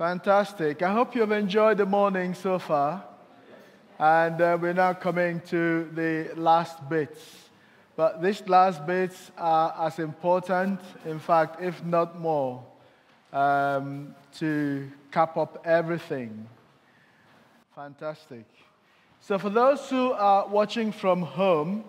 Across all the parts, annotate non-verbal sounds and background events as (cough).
Fantastic. I hope you've enjoyed the morning so far. And uh, we're now coming to the last bits. But these last bits are as important, in fact, if not more, um, to cap up everything. Fantastic. So, for those who are watching from home,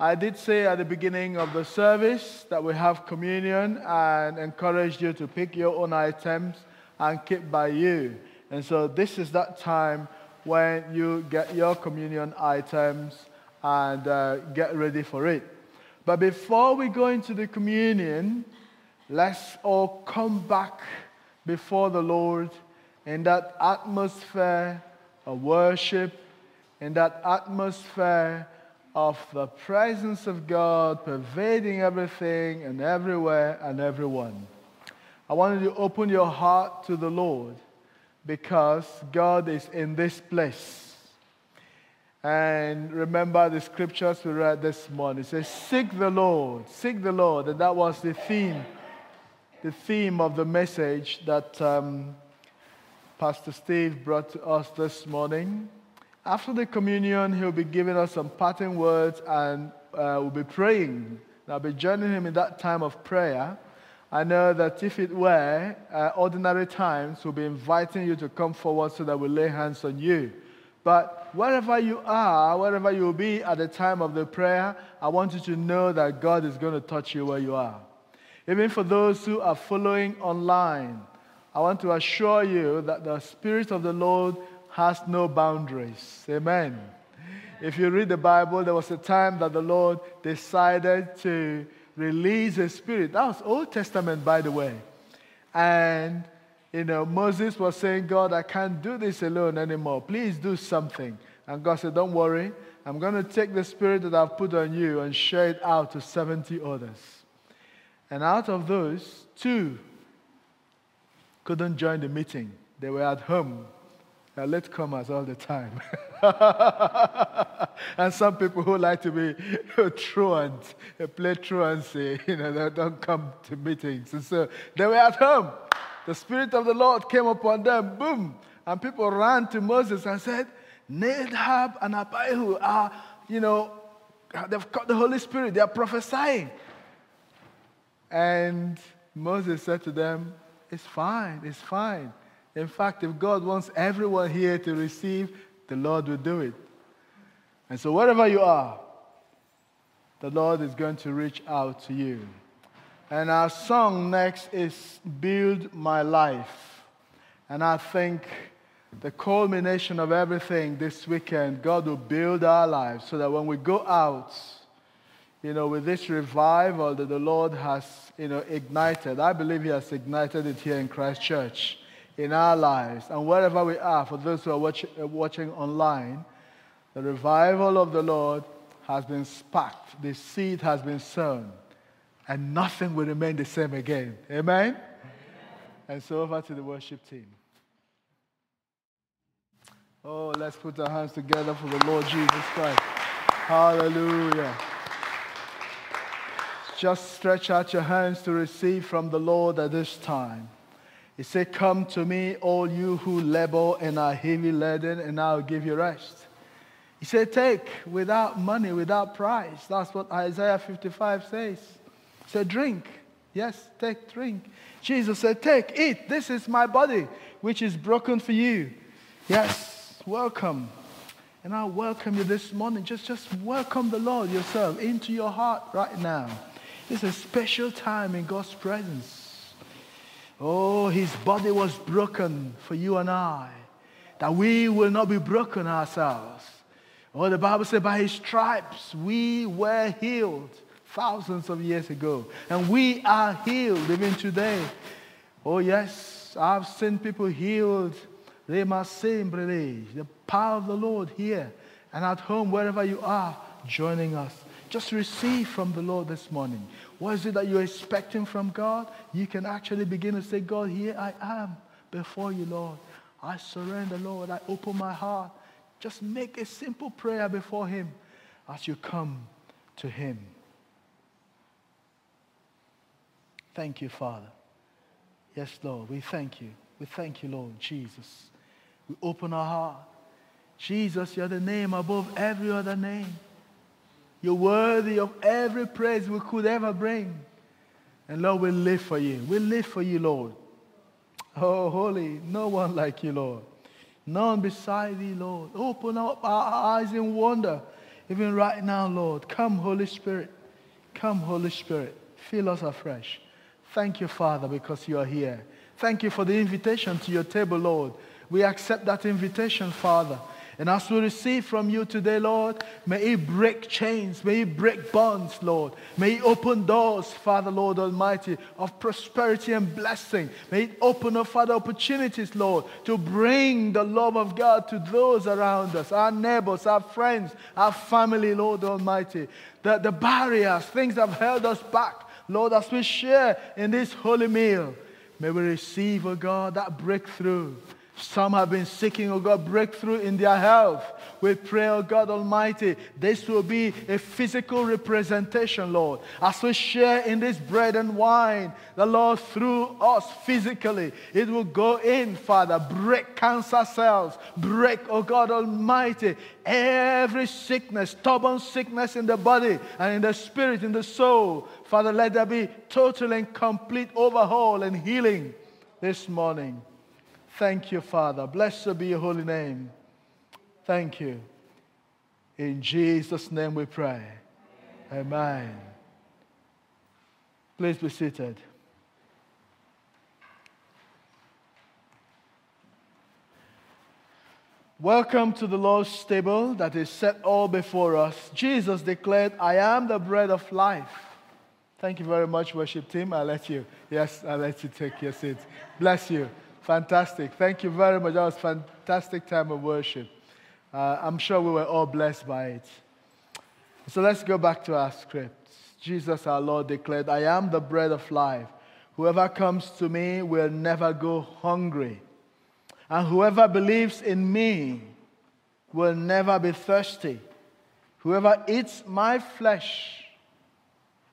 I did say at the beginning of the service that we have communion and encouraged you to pick your own items and keep by you. And so this is that time when you get your communion items and uh, get ready for it. But before we go into the communion, let's all come back before the Lord in that atmosphere of worship, in that atmosphere of the presence of God pervading everything and everywhere and everyone. I want you to open your heart to the Lord because God is in this place. And remember the scriptures we read this morning. It says, Seek the Lord, seek the Lord. And that was the theme, the theme of the message that um, Pastor Steve brought to us this morning. After the communion, he'll be giving us some parting words and uh, we'll be praying. And I'll be joining him in that time of prayer. I know that if it were uh, ordinary times, we'll be inviting you to come forward so that we lay hands on you. But wherever you are, wherever you'll be at the time of the prayer, I want you to know that God is going to touch you where you are. Even for those who are following online, I want to assure you that the Spirit of the Lord has no boundaries. Amen. If you read the Bible, there was a time that the Lord decided to release his spirit. That was Old Testament, by the way. And, you know, Moses was saying, God, I can't do this alone anymore. Please do something. And God said, Don't worry. I'm going to take the spirit that I've put on you and share it out to 70 others. And out of those, two couldn't join the meeting. They were at home. They're latecomers all the time. (laughs) and some people who like to be (laughs) truant, eh, play truancy, (laughs) you know, they don't come to meetings. And so they were at home. The Spirit of the Lord came upon them, boom. And people ran to Moses and said, Nadab and Abihu are, you know, they've got the Holy Spirit, they are prophesying. And Moses said to them, It's fine, it's fine. In fact, if God wants everyone here to receive, the Lord will do it. And so, wherever you are, the Lord is going to reach out to you. And our song next is Build My Life. And I think the culmination of everything this weekend, God will build our lives so that when we go out, you know, with this revival that the Lord has, you know, ignited, I believe He has ignited it here in Christ Church in our lives and wherever we are, for those who are watch, uh, watching online, the revival of the Lord has been sparked, the seed has been sown, and nothing will remain the same again. Amen? Amen. And so over to the worship team. Oh, let's put our hands together for the Lord Jesus Christ. Hallelujah. Just stretch out your hands to receive from the Lord at this time. He said, Come to me, all you who labor and are heavy laden, and I'll give you rest. He said, Take without money, without price. That's what Isaiah 55 says. He said, Drink. Yes, take, drink. Jesus said, Take, eat. This is my body, which is broken for you. Yes, welcome. And I welcome you this morning. Just, just welcome the Lord yourself into your heart right now. It's a special time in God's presence. Oh, his body was broken for you and I, that we will not be broken ourselves. Oh, the Bible said, by his stripes we were healed thousands of years ago. And we are healed even today. Oh, yes, I've seen people healed. They must Braille. the power of the Lord here and at home, wherever you are, joining us. Just receive from the Lord this morning. What is it that you're expecting from God? You can actually begin to say, God, here I am before you, Lord. I surrender, Lord. I open my heart. Just make a simple prayer before Him as you come to Him. Thank you, Father. Yes, Lord, we thank you. We thank you, Lord Jesus. We open our heart. Jesus, you're the name above every other name. You're worthy of every praise we could ever bring. And Lord, we live for you. We live for you, Lord. Oh, holy, no one like you, Lord. None beside thee, Lord. Open up our eyes in wonder, even right now, Lord. Come, Holy Spirit. Come, Holy Spirit. Fill us afresh. Thank you, Father, because you are here. Thank you for the invitation to your table, Lord. We accept that invitation, Father. And as we receive from you today, Lord, may He break chains, may He break bonds, Lord. May He open doors, Father, Lord Almighty, of prosperity and blessing. May He open up, Father, opportunities, Lord, to bring the love of God to those around us, our neighbors, our friends, our family, Lord Almighty. The, the barriers, things that have held us back, Lord, as we share in this holy meal, may we receive, oh God, that breakthrough. Some have been seeking, oh God, breakthrough in their health. We pray, oh God Almighty, this will be a physical representation, Lord. As we share in this bread and wine, the Lord, through us physically, it will go in, Father, break cancer cells, break, oh God Almighty, every sickness, stubborn sickness in the body and in the spirit, in the soul. Father, let there be total and complete overhaul and healing this morning. Thank you, Father. Blessed be your holy name. Thank you. In Jesus' name we pray. Amen. Amen. Please be seated. Welcome to the Lord's table that is set all before us. Jesus declared, I am the bread of life. Thank you very much, worship team. I'll let you, yes, I'll let you take your seat. Bless you. Fantastic. Thank you very much. That was fantastic time of worship. Uh, I'm sure we were all blessed by it. So let's go back to our script. Jesus, our Lord, declared, I am the bread of life. Whoever comes to me will never go hungry. And whoever believes in me will never be thirsty. Whoever eats my flesh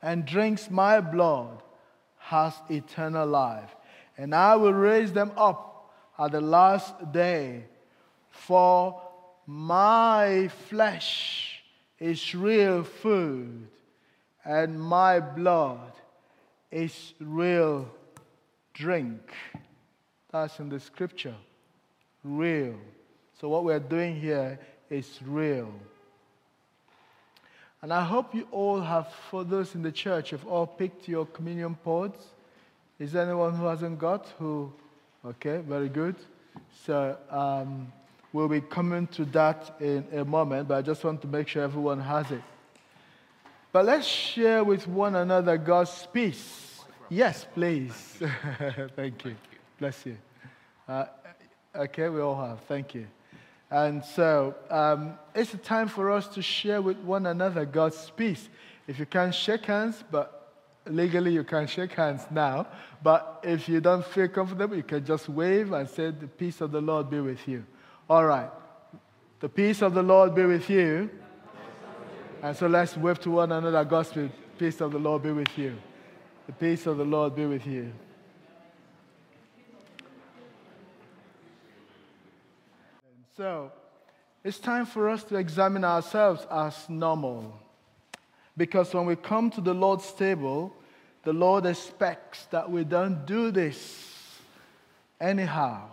and drinks my blood has eternal life and I will raise them up at the last day. For my flesh is real food, and my blood is real drink. That's in the scripture. Real. So, what we're doing here is real. And I hope you all have, for those in the church, have all picked your communion pods. Is there anyone who hasn't got? Who? Okay, very good. So um, we'll be coming to that in a moment, but I just want to make sure everyone has it. But let's share with one another God's peace. Yes, please. (laughs) Thank you. Bless you. Uh, okay, we all have. Thank you. And so um, it's a time for us to share with one another God's peace. If you can shake hands, but legally you can shake hands now, but if you don't feel comfortable, you can just wave and say, The peace of the Lord be with you. All right. The peace of the Lord be with you. And so let's wave to one another gospel. Peace of the Lord be with you. The peace of the Lord be with you. So, it's time for us to examine ourselves as normal. Because when we come to the Lord's table, the Lord expects that we don't do this anyhow.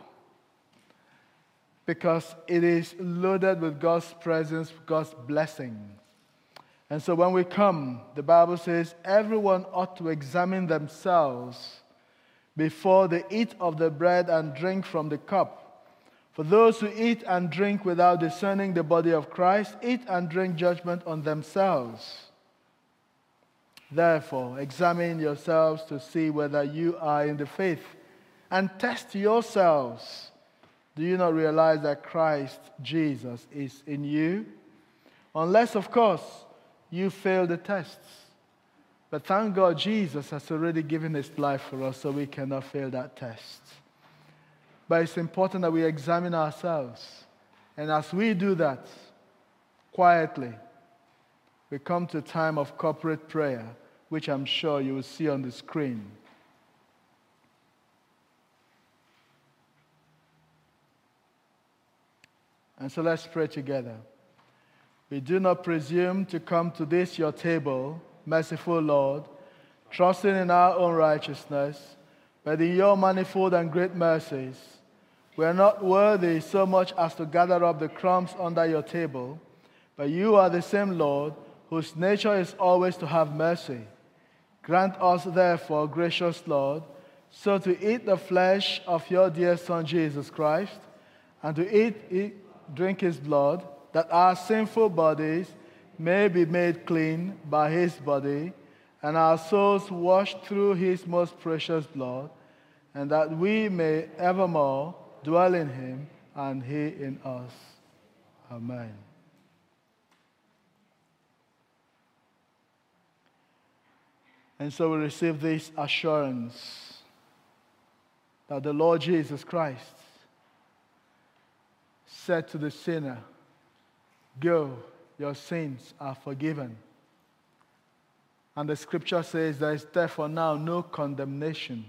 Because it is loaded with God's presence, God's blessing. And so when we come, the Bible says everyone ought to examine themselves before they eat of the bread and drink from the cup. For those who eat and drink without discerning the body of Christ eat and drink judgment on themselves. Therefore, examine yourselves to see whether you are in the faith and test yourselves. Do you not realize that Christ Jesus is in you? Unless, of course, you fail the tests. But thank God Jesus has already given his life for us, so we cannot fail that test. But it's important that we examine ourselves. And as we do that quietly, we come to a time of corporate prayer, which I'm sure you will see on the screen. And so let's pray together. We do not presume to come to this your table, merciful Lord, trusting in our own righteousness, but in your manifold and great mercies. We are not worthy so much as to gather up the crumbs under your table, but you are the same Lord whose nature is always to have mercy. Grant us, therefore, gracious Lord, so to eat the flesh of your dear Son Jesus Christ, and to eat, eat drink his blood, that our sinful bodies may be made clean by his body, and our souls washed through his most precious blood, and that we may evermore dwell in him and he in us. Amen. And so we receive this assurance that the Lord Jesus Christ said to the sinner, Go, your sins are forgiven. And the scripture says there is therefore now no condemnation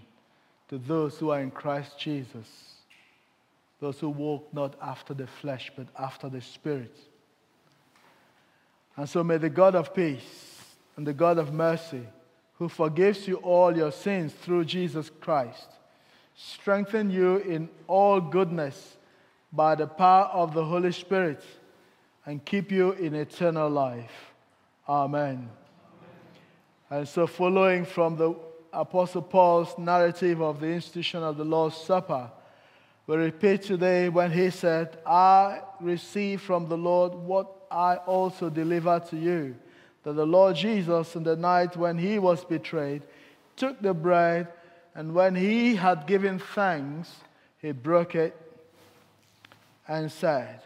to those who are in Christ Jesus, those who walk not after the flesh, but after the Spirit. And so may the God of peace and the God of mercy, who forgives you all your sins through Jesus Christ, strengthen you in all goodness by the power of the Holy Spirit and keep you in eternal life. Amen. Amen. And so, following from the Apostle Paul's narrative of the institution of the Lord's Supper, we repeat today when he said, I received from the Lord what I also delivered to you. That the Lord Jesus, in the night when he was betrayed, took the bread, and when he had given thanks, he broke it and said,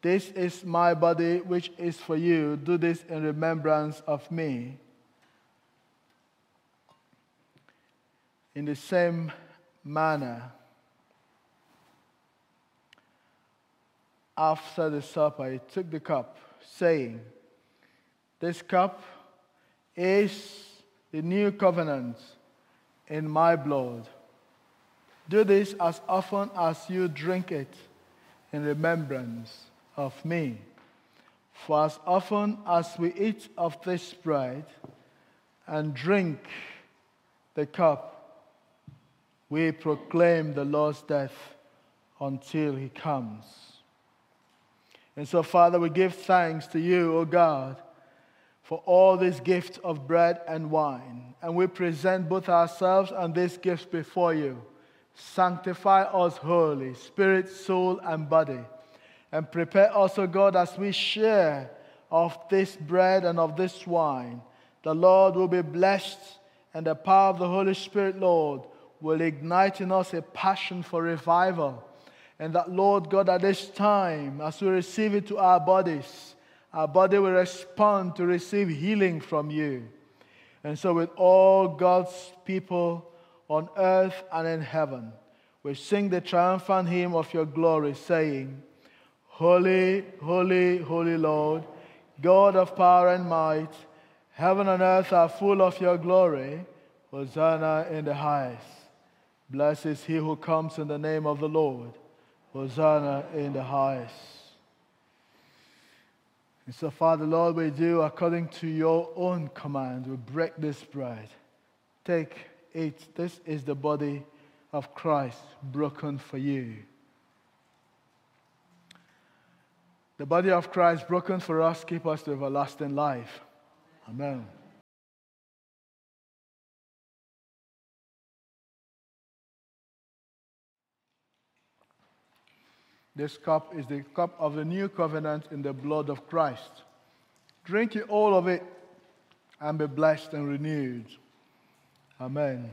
This is my body, which is for you. Do this in remembrance of me. In the same manner, after the supper, he took the cup, saying, This cup is the new covenant in my blood. Do this as often as you drink it in remembrance of me. For as often as we eat of this bread and drink the cup, we proclaim the Lord's death until he comes. And so, Father, we give thanks to you, O God, for all this gift of bread and wine. And we present both ourselves and this gift before you Sanctify us wholly, spirit, soul, and body. And prepare us, O God, as we share of this bread and of this wine. The Lord will be blessed, and the power of the Holy Spirit, Lord, will ignite in us a passion for revival. And that, Lord God, at this time, as we receive it to our bodies, our body will respond to receive healing from you. And so, with all God's people, on earth and in heaven. We sing the triumphant hymn of your glory, saying, Holy, holy, holy Lord, God of power and might, heaven and earth are full of your glory. Hosanna in the highest. Blessed is he who comes in the name of the Lord. Hosanna in the highest. And so, Father, Lord, we do according to your own command. We break this bread. Take it. This is the body of Christ broken for you. The body of Christ broken for us, keep us to everlasting life. Amen. This cup is the cup of the new covenant in the blood of Christ. Drink it, all of it and be blessed and renewed. Amen.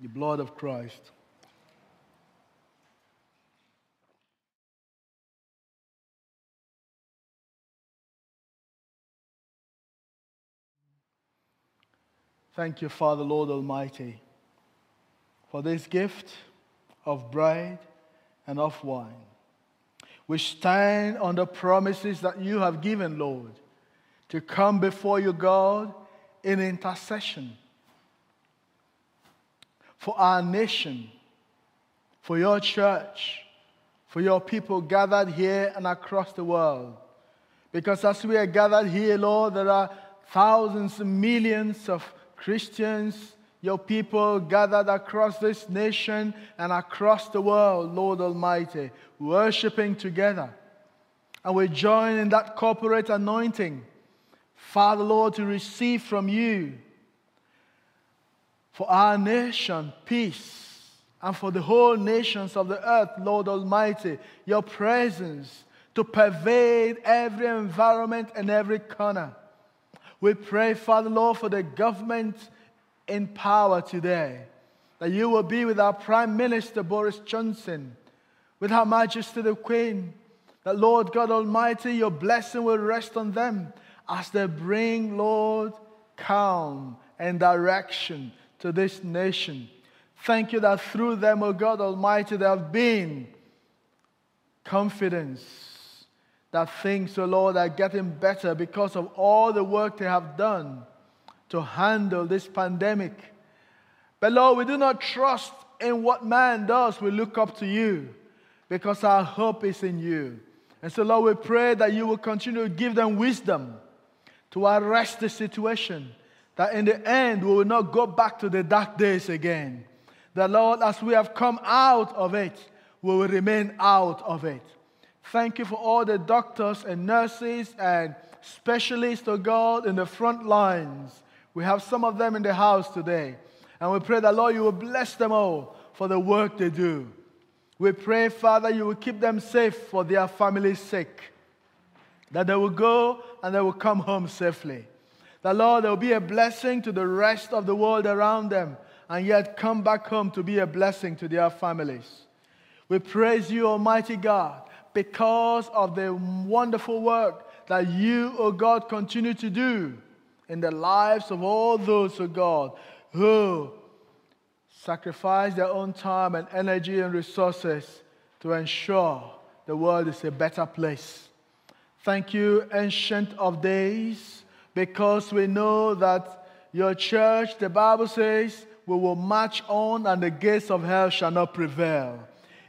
The blood of Christ. Thank you, Father, Lord Almighty, for this gift of bread and of wine. We stand on the promises that you have given, Lord, to come before you, God, in intercession for our nation, for your church, for your people gathered here and across the world. Because as we are gathered here, Lord, there are thousands and millions of Christians, your people gathered across this nation and across the world, Lord Almighty, worshiping together. And we join in that corporate anointing, Father, Lord, to receive from you for our nation peace and for the whole nations of the earth, Lord Almighty, your presence to pervade every environment and every corner. We pray, Father Lord, for the government in power today, that you will be with our Prime Minister Boris Johnson, with Her Majesty the Queen, that Lord God Almighty, your blessing will rest on them as they bring, Lord, calm and direction to this nation. Thank you that through them, O oh God Almighty, there have been confidence that things, O oh Lord, are getting better because of all the work they have done to handle this pandemic. But Lord, we do not trust in what man does. We look up to you because our hope is in you. And so, Lord, we pray that you will continue to give them wisdom to arrest the situation, that in the end we will not go back to the dark days again. That, Lord, as we have come out of it, we will remain out of it. Thank you for all the doctors and nurses and specialists, oh God, in the front lines. We have some of them in the house today. And we pray that, Lord, you will bless them all for the work they do. We pray, Father, you will keep them safe for their family's sake. That they will go and they will come home safely. That, Lord, there will be a blessing to the rest of the world around them and yet come back home to be a blessing to their families. We praise you, Almighty God, because of the wonderful work that you, O oh God, continue to do in the lives of all those, O oh God, who sacrifice their own time and energy and resources to ensure the world is a better place. Thank you, Ancient of Days, because we know that your church, the Bible says, we will march on and the gates of hell shall not prevail.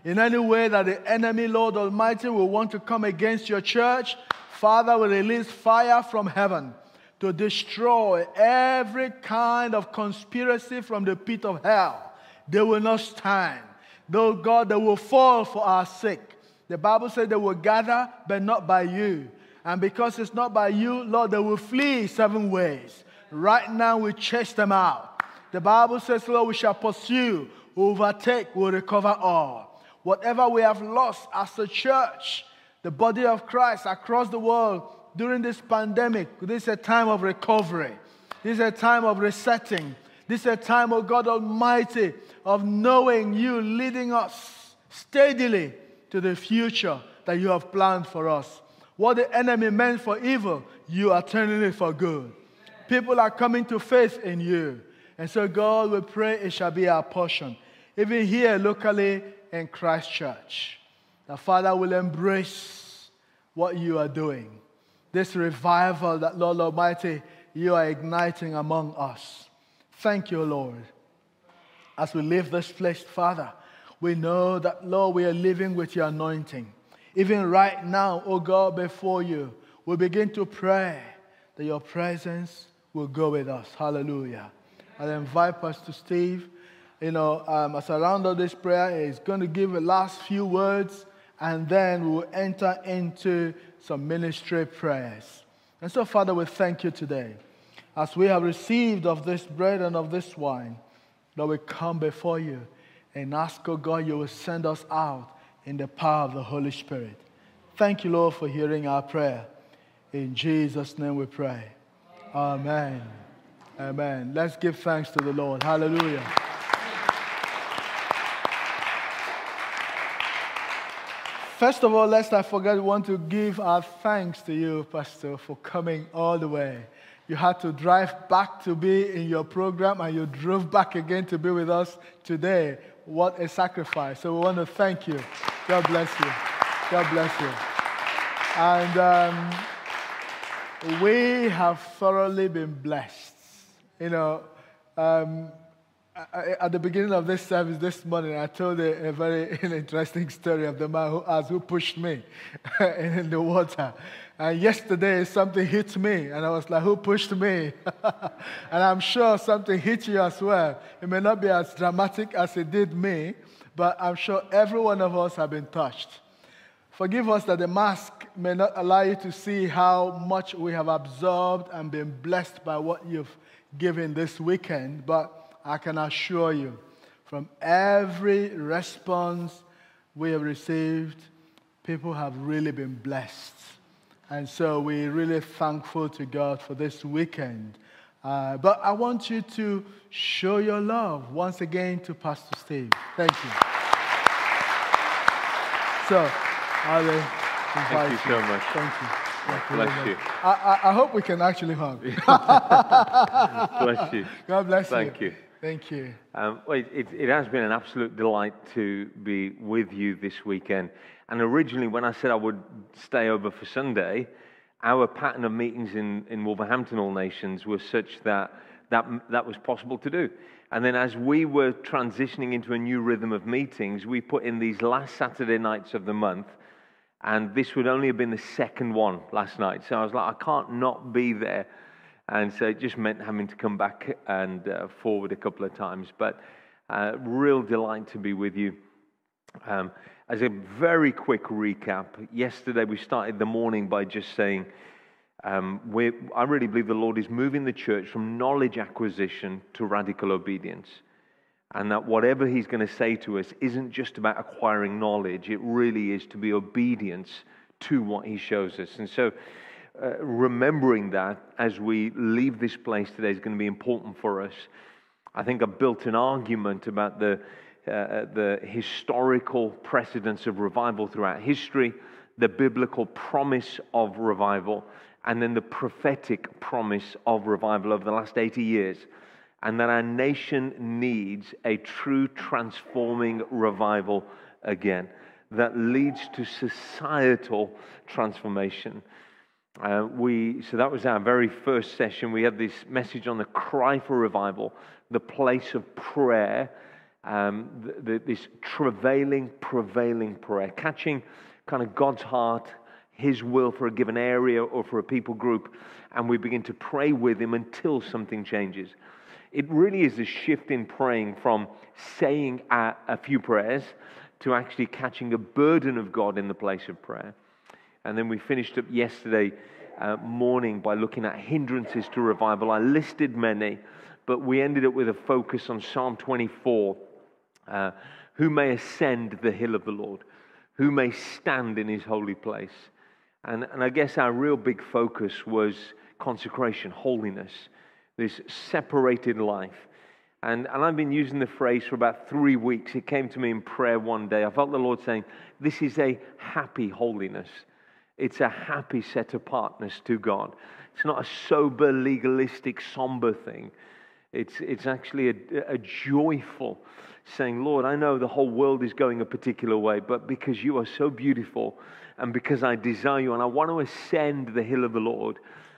In any way that the enemy, Lord Almighty, will want to come against your church, Father will release fire from heaven to destroy every kind of conspiracy from the pit of hell. They will not stand. Though God, they will fall for our sake. The Bible says they will gather, but not by you. And because it's not by you, Lord, they will flee seven ways. Right now, we chase them out. The Bible says, Lord, we shall pursue, overtake, will recover all. Whatever we have lost as a church, the body of Christ across the world, during this pandemic, this is a time of recovery. This is a time of resetting. This is a time, oh God Almighty, of knowing you leading us steadily to the future that you have planned for us. What the enemy meant for evil, you are turning it for good. People are coming to faith in you. And so, God, we pray it shall be our portion. Even here locally in Christchurch, the Father will embrace what you are doing this revival that, Lord Almighty, you are igniting among us. Thank you, Lord. As we leave this place, Father, we know that, Lord, we are living with your anointing. Even right now, oh God, before you, we begin to pray that your presence will go with us. Hallelujah. I invite Pastor Steve, you know, um, as I round up this prayer, he's going to give the last few words, and then we will enter into some ministry prayers. And so, Father, we thank you today. As we have received of this bread and of this wine, that we come before you and ask, oh God, you will send us out in the power of the Holy Spirit. Thank you, Lord, for hearing our prayer. In Jesus' name we pray. Amen. Amen. Let's give thanks to the Lord. Hallelujah. First of all, lest I forget, we want to give our thanks to you, Pastor, for coming all the way. You had to drive back to be in your program, and you drove back again to be with us today. What a sacrifice. So we want to thank you. God bless you. God bless you. And um, we have thoroughly been blessed. You know, um, at the beginning of this service this morning, I told a, a very (laughs) interesting story of the man who who pushed me (laughs) in the water. And yesterday, something hit me, and I was like, Who pushed me? (laughs) and I'm sure something hit you as well. It may not be as dramatic as it did me, but I'm sure every one of us have been touched. Forgive us that the mask may not allow you to see how much we have absorbed and been blessed by what you've given this weekend, but I can assure you, from every response we have received, people have really been blessed. And so we're really thankful to God for this weekend. Uh, but I want you to show your love once again to Pastor Steve. Thank you. So, Ali, thank you so much. Thank you. God bless you. I, I, I, hope we can actually hug. (laughs) bless you. (laughs) God bless you. Thank you. Thank you. Um, well, it, it, has been an absolute delight to be with you this weekend. And originally, when I said I would stay over for Sunday, our pattern of meetings in, in Wolverhampton All Nations was such that, that that was possible to do. And then, as we were transitioning into a new rhythm of meetings, we put in these last Saturday nights of the month. And this would only have been the second one last night. So I was like, I can't not be there and so it just meant having to come back and uh, forward a couple of times. But uh, real delight to be with you. Um, as a very quick recap, yesterday we started the morning by just saying, um, I really believe the Lord is moving the church from knowledge acquisition to radical obedience. And that whatever He's going to say to us isn't just about acquiring knowledge, it really is to be obedience to what He shows us. And so uh, remembering that as we leave this place today is going to be important for us. I think I built an argument about the, uh, uh, the historical precedence of revival throughout history, the biblical promise of revival, and then the prophetic promise of revival over the last 80 years. And that our nation needs a true transforming revival again that leads to societal transformation. Uh, we, so that was our very first session. We had this message on the cry for revival, the place of prayer, um, the, the, this travailing, prevailing prayer, catching kind of God's heart, His will for a given area or for a people group, and we begin to pray with Him until something changes. It really is a shift in praying from saying a, a few prayers to actually catching a burden of God in the place of prayer. And then we finished up yesterday uh, morning by looking at hindrances to revival. I listed many, but we ended up with a focus on Psalm 24 uh, Who may ascend the hill of the Lord? Who may stand in his holy place? And, and I guess our real big focus was consecration, holiness, this separated life. And, and I've been using the phrase for about three weeks. It came to me in prayer one day. I felt the Lord saying, This is a happy holiness. It's a happy set of partners to God. It's not a sober, legalistic, somber thing. It's, it's actually a, a joyful saying, Lord, I know the whole world is going a particular way, but because you are so beautiful and because I desire you and I want to ascend the hill of the Lord,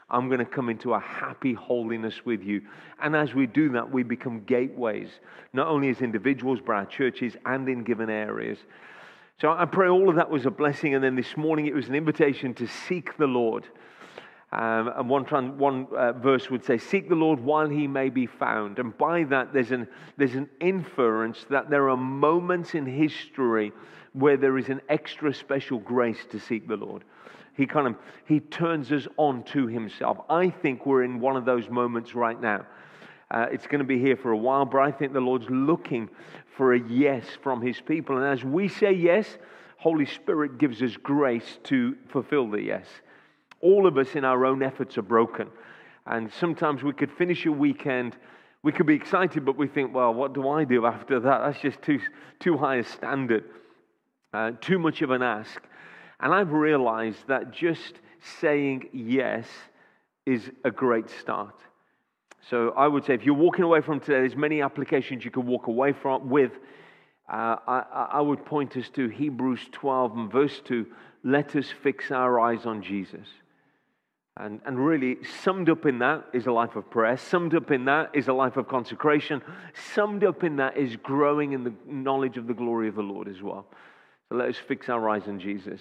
I'm going to come into a happy holiness with you. And as we do that, we become gateways, not only as individuals, but our churches and in given areas. So I pray all of that was a blessing. And then this morning it was an invitation to seek the Lord. Um, and one, one uh, verse would say, Seek the Lord while he may be found. And by that, there's an, there's an inference that there are moments in history where there is an extra special grace to seek the Lord. He kind of he turns us on to himself. I think we're in one of those moments right now. Uh, it's going to be here for a while, but I think the Lord's looking for a yes from his people. And as we say yes, Holy Spirit gives us grace to fulfill the yes. All of us in our own efforts are broken. And sometimes we could finish a weekend, we could be excited, but we think, well, what do I do after that? That's just too, too high a standard, uh, too much of an ask. And I've realized that just saying yes is a great start. So I would say if you're walking away from today, there's many applications you can walk away from with. Uh, I, I would point us to Hebrews 12 and verse 2. Let us fix our eyes on Jesus. And, and really, summed up in that is a life of prayer. Summed up in that is a life of consecration. Summed up in that is growing in the knowledge of the glory of the Lord as well. So let us fix our eyes on Jesus.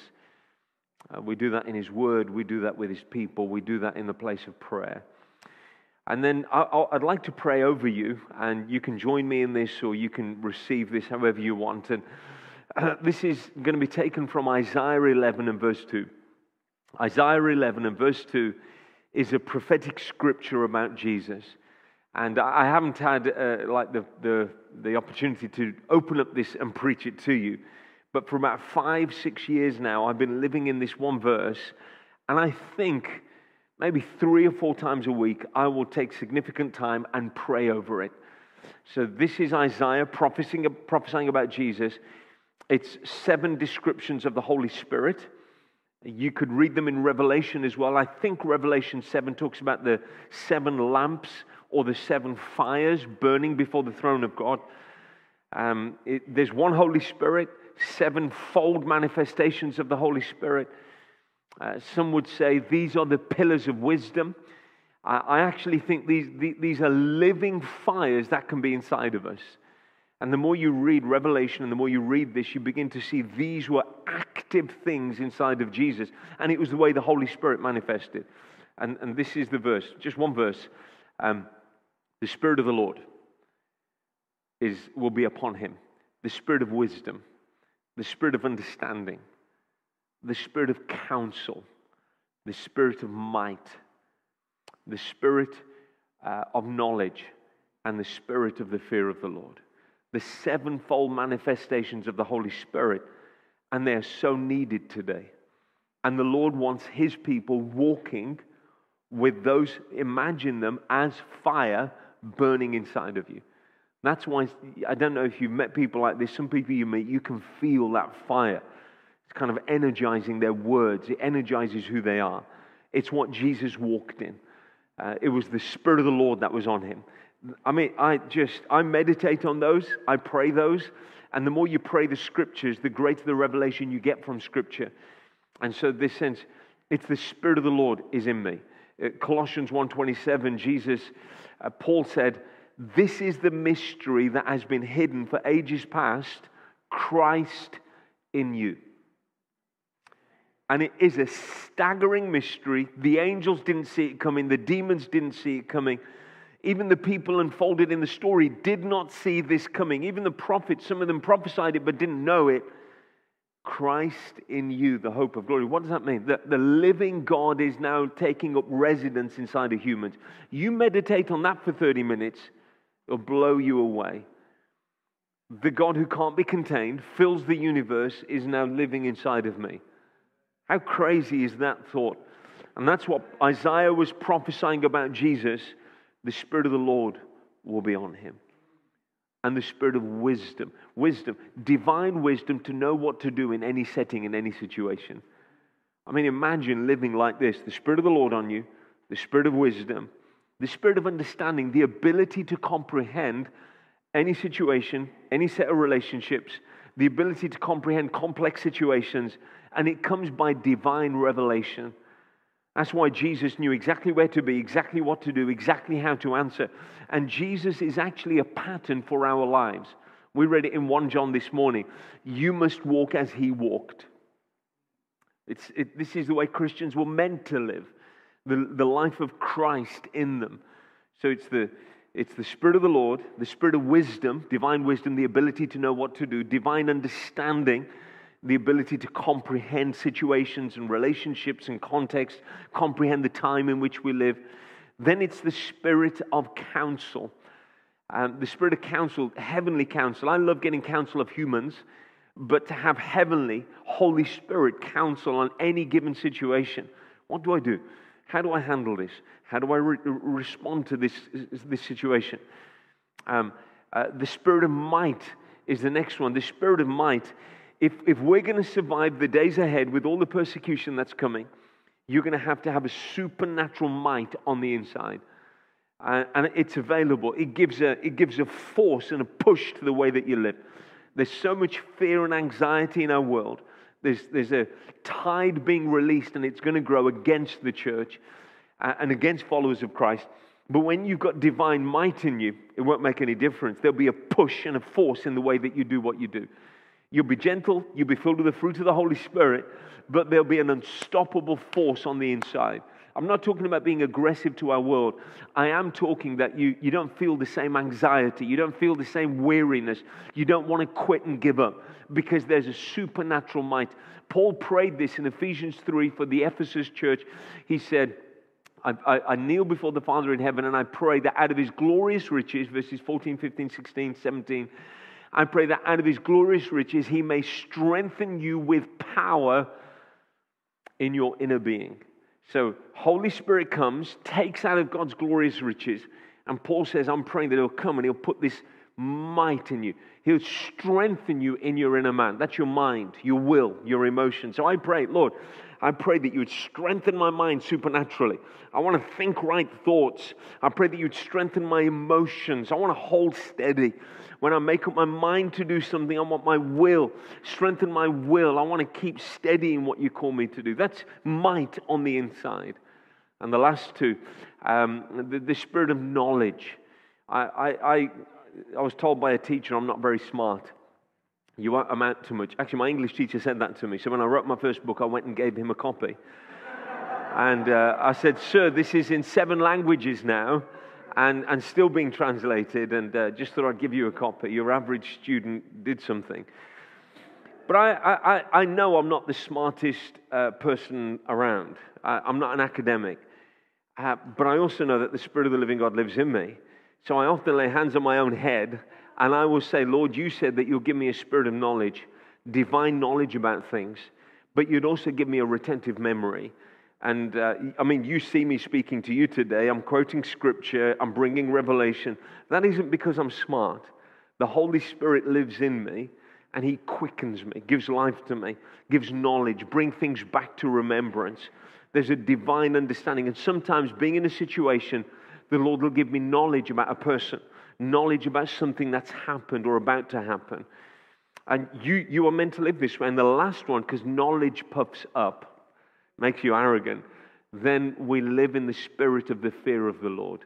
Uh, we do that in His Word, we do that with His people, we do that in the place of prayer. And then I, would like to pray over you, and you can join me in this or you can receive this however you want. And uh, this is going to be taken from Isaiah 11 and verse 2. Isaiah 11 and verse 2 is a prophetic scripture about Jesus. And I haven't had uh, like the, the, the opportunity to open up this and preach it to you. But for about five, six years now, I've been living in this one verse. And I think maybe three or four times a week, I will take significant time and pray over it. So this is Isaiah prophesying, prophesying about Jesus. It's seven descriptions of the Holy Spirit. You could read them in Revelation as well. I think Revelation 7 talks about the seven lamps or the seven fires burning before the throne of God. Um, it, there's one Holy Spirit, sevenfold manifestations of the Holy Spirit. Uh, some would say these are the pillars of wisdom. I, I actually think these, these are living fires that can be inside of us. And the more you read Revelation and the more you read this, you begin to see these were active things inside of Jesus. And it was the way the Holy Spirit manifested. And, and this is the verse, just one verse. Um, the Spirit of the Lord is, will be upon him. The Spirit of wisdom, the Spirit of understanding, the Spirit of counsel, the Spirit of might, the Spirit uh, of knowledge, and the Spirit of the fear of the Lord the sevenfold manifestations of the Holy Spirit, and they're so needed today. And the Lord wants His people walking with those, imagine them as fire burning inside of you. That's why, I don't know if you've met people like this. Some people you meet, you can feel that fire. It's kind of energizing their words, it energizes who they are. It's what Jesus walked in. Uh, it was the Spirit of the Lord that was on him. I mean, I just, I meditate on those, I pray those, and the more you pray the scriptures, the greater the revelation you get from scripture. And so this sense, it's the Spirit of the Lord is in me. Uh, Colossians 1.27, Jesus, uh, Paul said, this is the mystery that has been hidden for ages past, Christ in you. And it is a staggering mystery. The angels didn't see it coming, the demons didn't see it coming. Even the people unfolded in the story did not see this coming. Even the prophets, some of them prophesied it but didn't know it. Christ in you, the hope of glory. What does that mean? That the living God is now taking up residence inside of humans. You meditate on that for 30 minutes, it'll blow you away. The God who can't be contained, fills the universe, is now living inside of me. How crazy is that thought? And that's what Isaiah was prophesying about Jesus the Spirit of the Lord will be on him. And the Spirit of wisdom, wisdom, divine wisdom to know what to do in any setting, in any situation. I mean, imagine living like this the Spirit of the Lord on you, the Spirit of wisdom, the Spirit of understanding, the ability to comprehend any situation, any set of relationships, the ability to comprehend complex situations, and it comes by divine revelation. That's why Jesus knew exactly where to be, exactly what to do, exactly how to answer. And Jesus is actually a pattern for our lives. We read it in 1 John this morning. You must walk as he walked. It, this is the way Christians were meant to live the, the life of Christ in them. So it's the, it's the Spirit of the Lord, the Spirit of wisdom, divine wisdom, the ability to know what to do, divine understanding the ability to comprehend situations and relationships and context, comprehend the time in which we live. Then it's the spirit of counsel. Um, the spirit of counsel, heavenly counsel. I love getting counsel of humans, but to have heavenly, Holy Spirit counsel on any given situation. What do I do? How do I handle this? How do I re- respond to this, this situation? Um, uh, the spirit of might is the next one. The spirit of might if, if we're going to survive the days ahead with all the persecution that's coming, you're going to have to have a supernatural might on the inside. Uh, and it's available. It gives, a, it gives a force and a push to the way that you live. There's so much fear and anxiety in our world. There's, there's a tide being released, and it's going to grow against the church. and against followers of Christ. But when you've got divine might in you, it won't make any difference. There'll be a push and a force in the way that you do what you do. You'll be gentle, you'll be filled with the fruit of the Holy Spirit, but there'll be an unstoppable force on the inside. I'm not talking about being aggressive to our world. I am talking that you, you don't feel the same anxiety. You don't feel the same weariness. You don't want to quit and give up because there's a supernatural might. Paul prayed this in Ephesians 3 for the Ephesus church. He said, I, I, I, kneel before the Father in heaven and I pray that out of his glorious riches, verses 14, 15, 16, 17, I pray that out of his glorious riches he may strengthen you with power in your inner being. So, Holy Spirit comes, takes out of God's glorious riches, and Paul says, I'm praying that he'll come and he'll put this might in you. He'll strengthen you in your inner man. That's your mind, your will, your emotions. So I pray, Lord, I pray that you would strengthen my mind supernaturally. I want to think right thoughts. I pray that you'd strengthen my emotions. I want to hold steady. When I make up my mind to do something, I want my will, strengthen my will. I want to keep steady in what you call me to do. That's might on the inside. And the last two, um, the, the, spirit of knowledge. I, I, I, I was told by a teacher I'm not very smart. You amount too much. Actually, my English teacher said that to me. So when I wrote my first book, I went and gave him a copy. and uh, I said, Sir, this is in seven languages now and, and still being translated. And uh, just thought I'd give you a copy. Your average student did something. But I, I, I know I'm not the smartest uh, person around, I'm not an academic. Uh, but I also know that the Spirit of the living God lives in me. So I often lay hands on my own head and I will say, Lord, you said that you'll give me a spirit of knowledge, divine knowledge about things, but you'd also give me a retentive memory. And uh, I mean, you see me speaking to you today. I'm quoting scripture, I'm bringing revelation. That isn't because I'm smart. The Holy Spirit lives in me and He quickens me, gives life to me, gives knowledge, bring things back to remembrance. There's a divine understanding. And sometimes being in a situation, the Lord will give me knowledge about a person knowledge about something that's happened or about to happen. And you, you are meant to live this way. And the last one, because knowledge puffs up, makes you arrogant, then we live in the spirit of the fear of the Lord.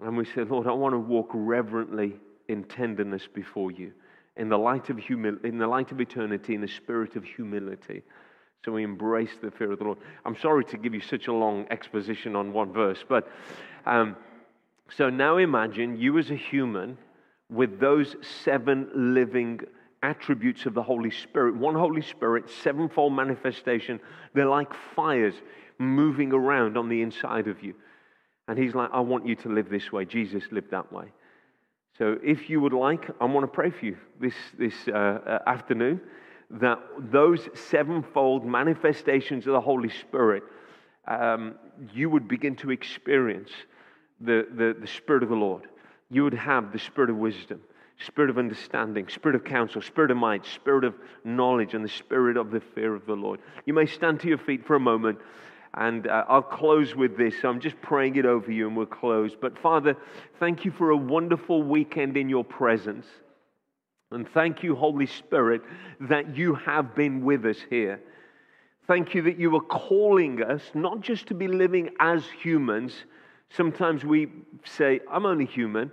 And we say, Lord, I want to walk reverently in tenderness before you, in the light of humil- in the light of eternity, in the spirit of humility. So we embrace the fear of the Lord. I'm sorry to give you such a long exposition on one verse, but um, so now imagine you as a human with those seven living attributes of the Holy Spirit. One Holy Spirit, sevenfold manifestation. They're like fires moving around on the inside of you. And He's like, I want you to live this way. Jesus lived that way. So if you would like, I want to pray for you this, this uh, uh, afternoon that those sevenfold manifestations of the Holy Spirit um, you would begin to experience the, the, the Spirit of the Lord. You would have the Spirit of wisdom, Spirit of understanding, Spirit of counsel, Spirit of might, Spirit of knowledge, and the Spirit of the fear of the Lord. You may stand to your feet for a moment. And uh, I'll close with this. I'm just praying it over you and we'll close. But Father, thank you for a wonderful weekend in your presence. And thank you, Holy Spirit, that you have been with us here. Thank you that you are calling us not just to be living as humans, Sometimes we say, I'm only human.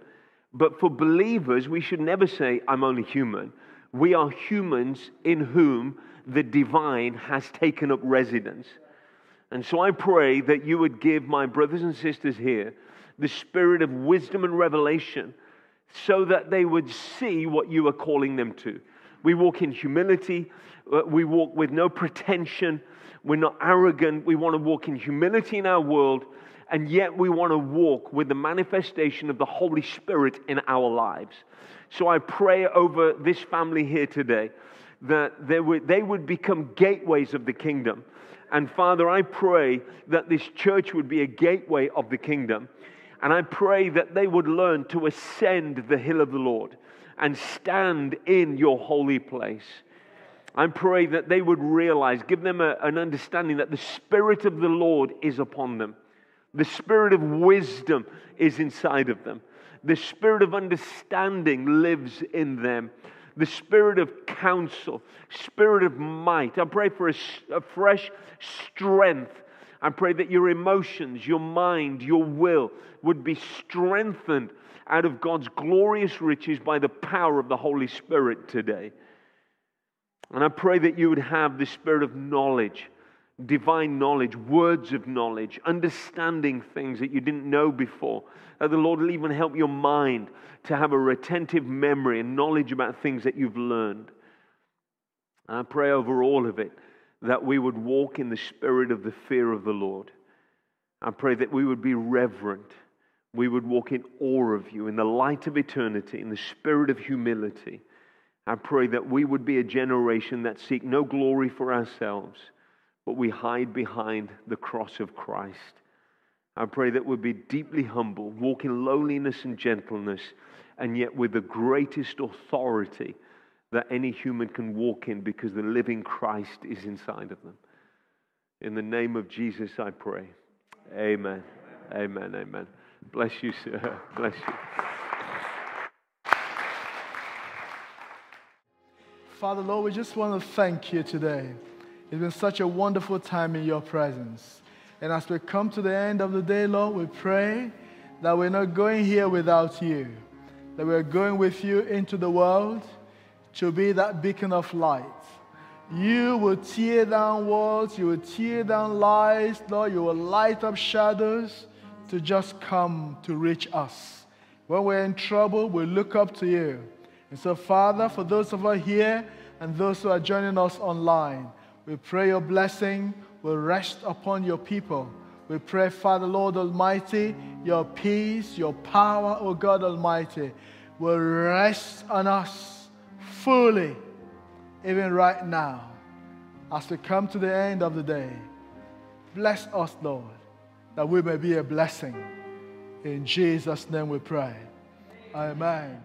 But for believers, we should never say, I'm only human. We are humans in whom the divine has taken up residence. And so I pray that you would give my brothers and sisters here the spirit of wisdom and revelation so that they would see what you are calling them to. We walk in humility, uh, we walk with no pretension, we're not arrogant, we want to walk in humility in our world and yet we want to walk with the manifestation of the Holy Spirit in our lives. So I pray over this family here today that they would, they would become gateways of the kingdom. And Father, I pray that this church would be a gateway of the kingdom. And I pray that they would learn to ascend the hill of the Lord and stand in your holy place. I pray that they would realize, give them a, an understanding that the Spirit of the Lord is upon them the spirit of wisdom is inside of them. The spirit of understanding lives in them. The spirit of counsel, spirit of might. I pray for a, a fresh strength I pray that your emotions, your mind, your will would be strengthened out of God's glorious riches by the power of the Holy Spirit today. And I pray that you would have the spirit of knowledge, divine knowledge, words of knowledge, understanding things that you didn't know before. That the Lord will even help your mind to have a retentive memory and knowledge about things that you've learned. And I pray over all of it that we would walk in the spirit of the fear of the Lord. I pray that we would be reverent. We would walk in awe of you, in the light of eternity, in the spirit of humility. I pray that we would be a generation that seek no glory for ourselves, but we hide behind the cross of Christ. I pray that we'll be deeply humble, walk in lowliness and gentleness, and yet with the greatest authority that any human can walk in because the living Christ is inside of them. In the name of Jesus, I pray. Amen. Amen. Amen. Bless you, sir. (laughs) Bless you. Father, Lord, we just want to thank you today. It's been such a wonderful time in your presence. And as we come to the end of the day, Lord, we pray that we're not going here without you, that we're going with you into the world to be that beacon of light. You will tear down walls, you will tear down lies, Lord, you will light up shadows to just come to reach us. When we're in trouble, we look up to you. And so, Father, for those of us here and those who are joining us online, we pray your blessing will rest upon your people. We pray, Father, Lord Almighty, your peace, your power, O God Almighty, will rest on us fully, even right now, as we come to the end of the day. Bless us, Lord, that we may be a blessing. In Jesus' name we pray. Amen.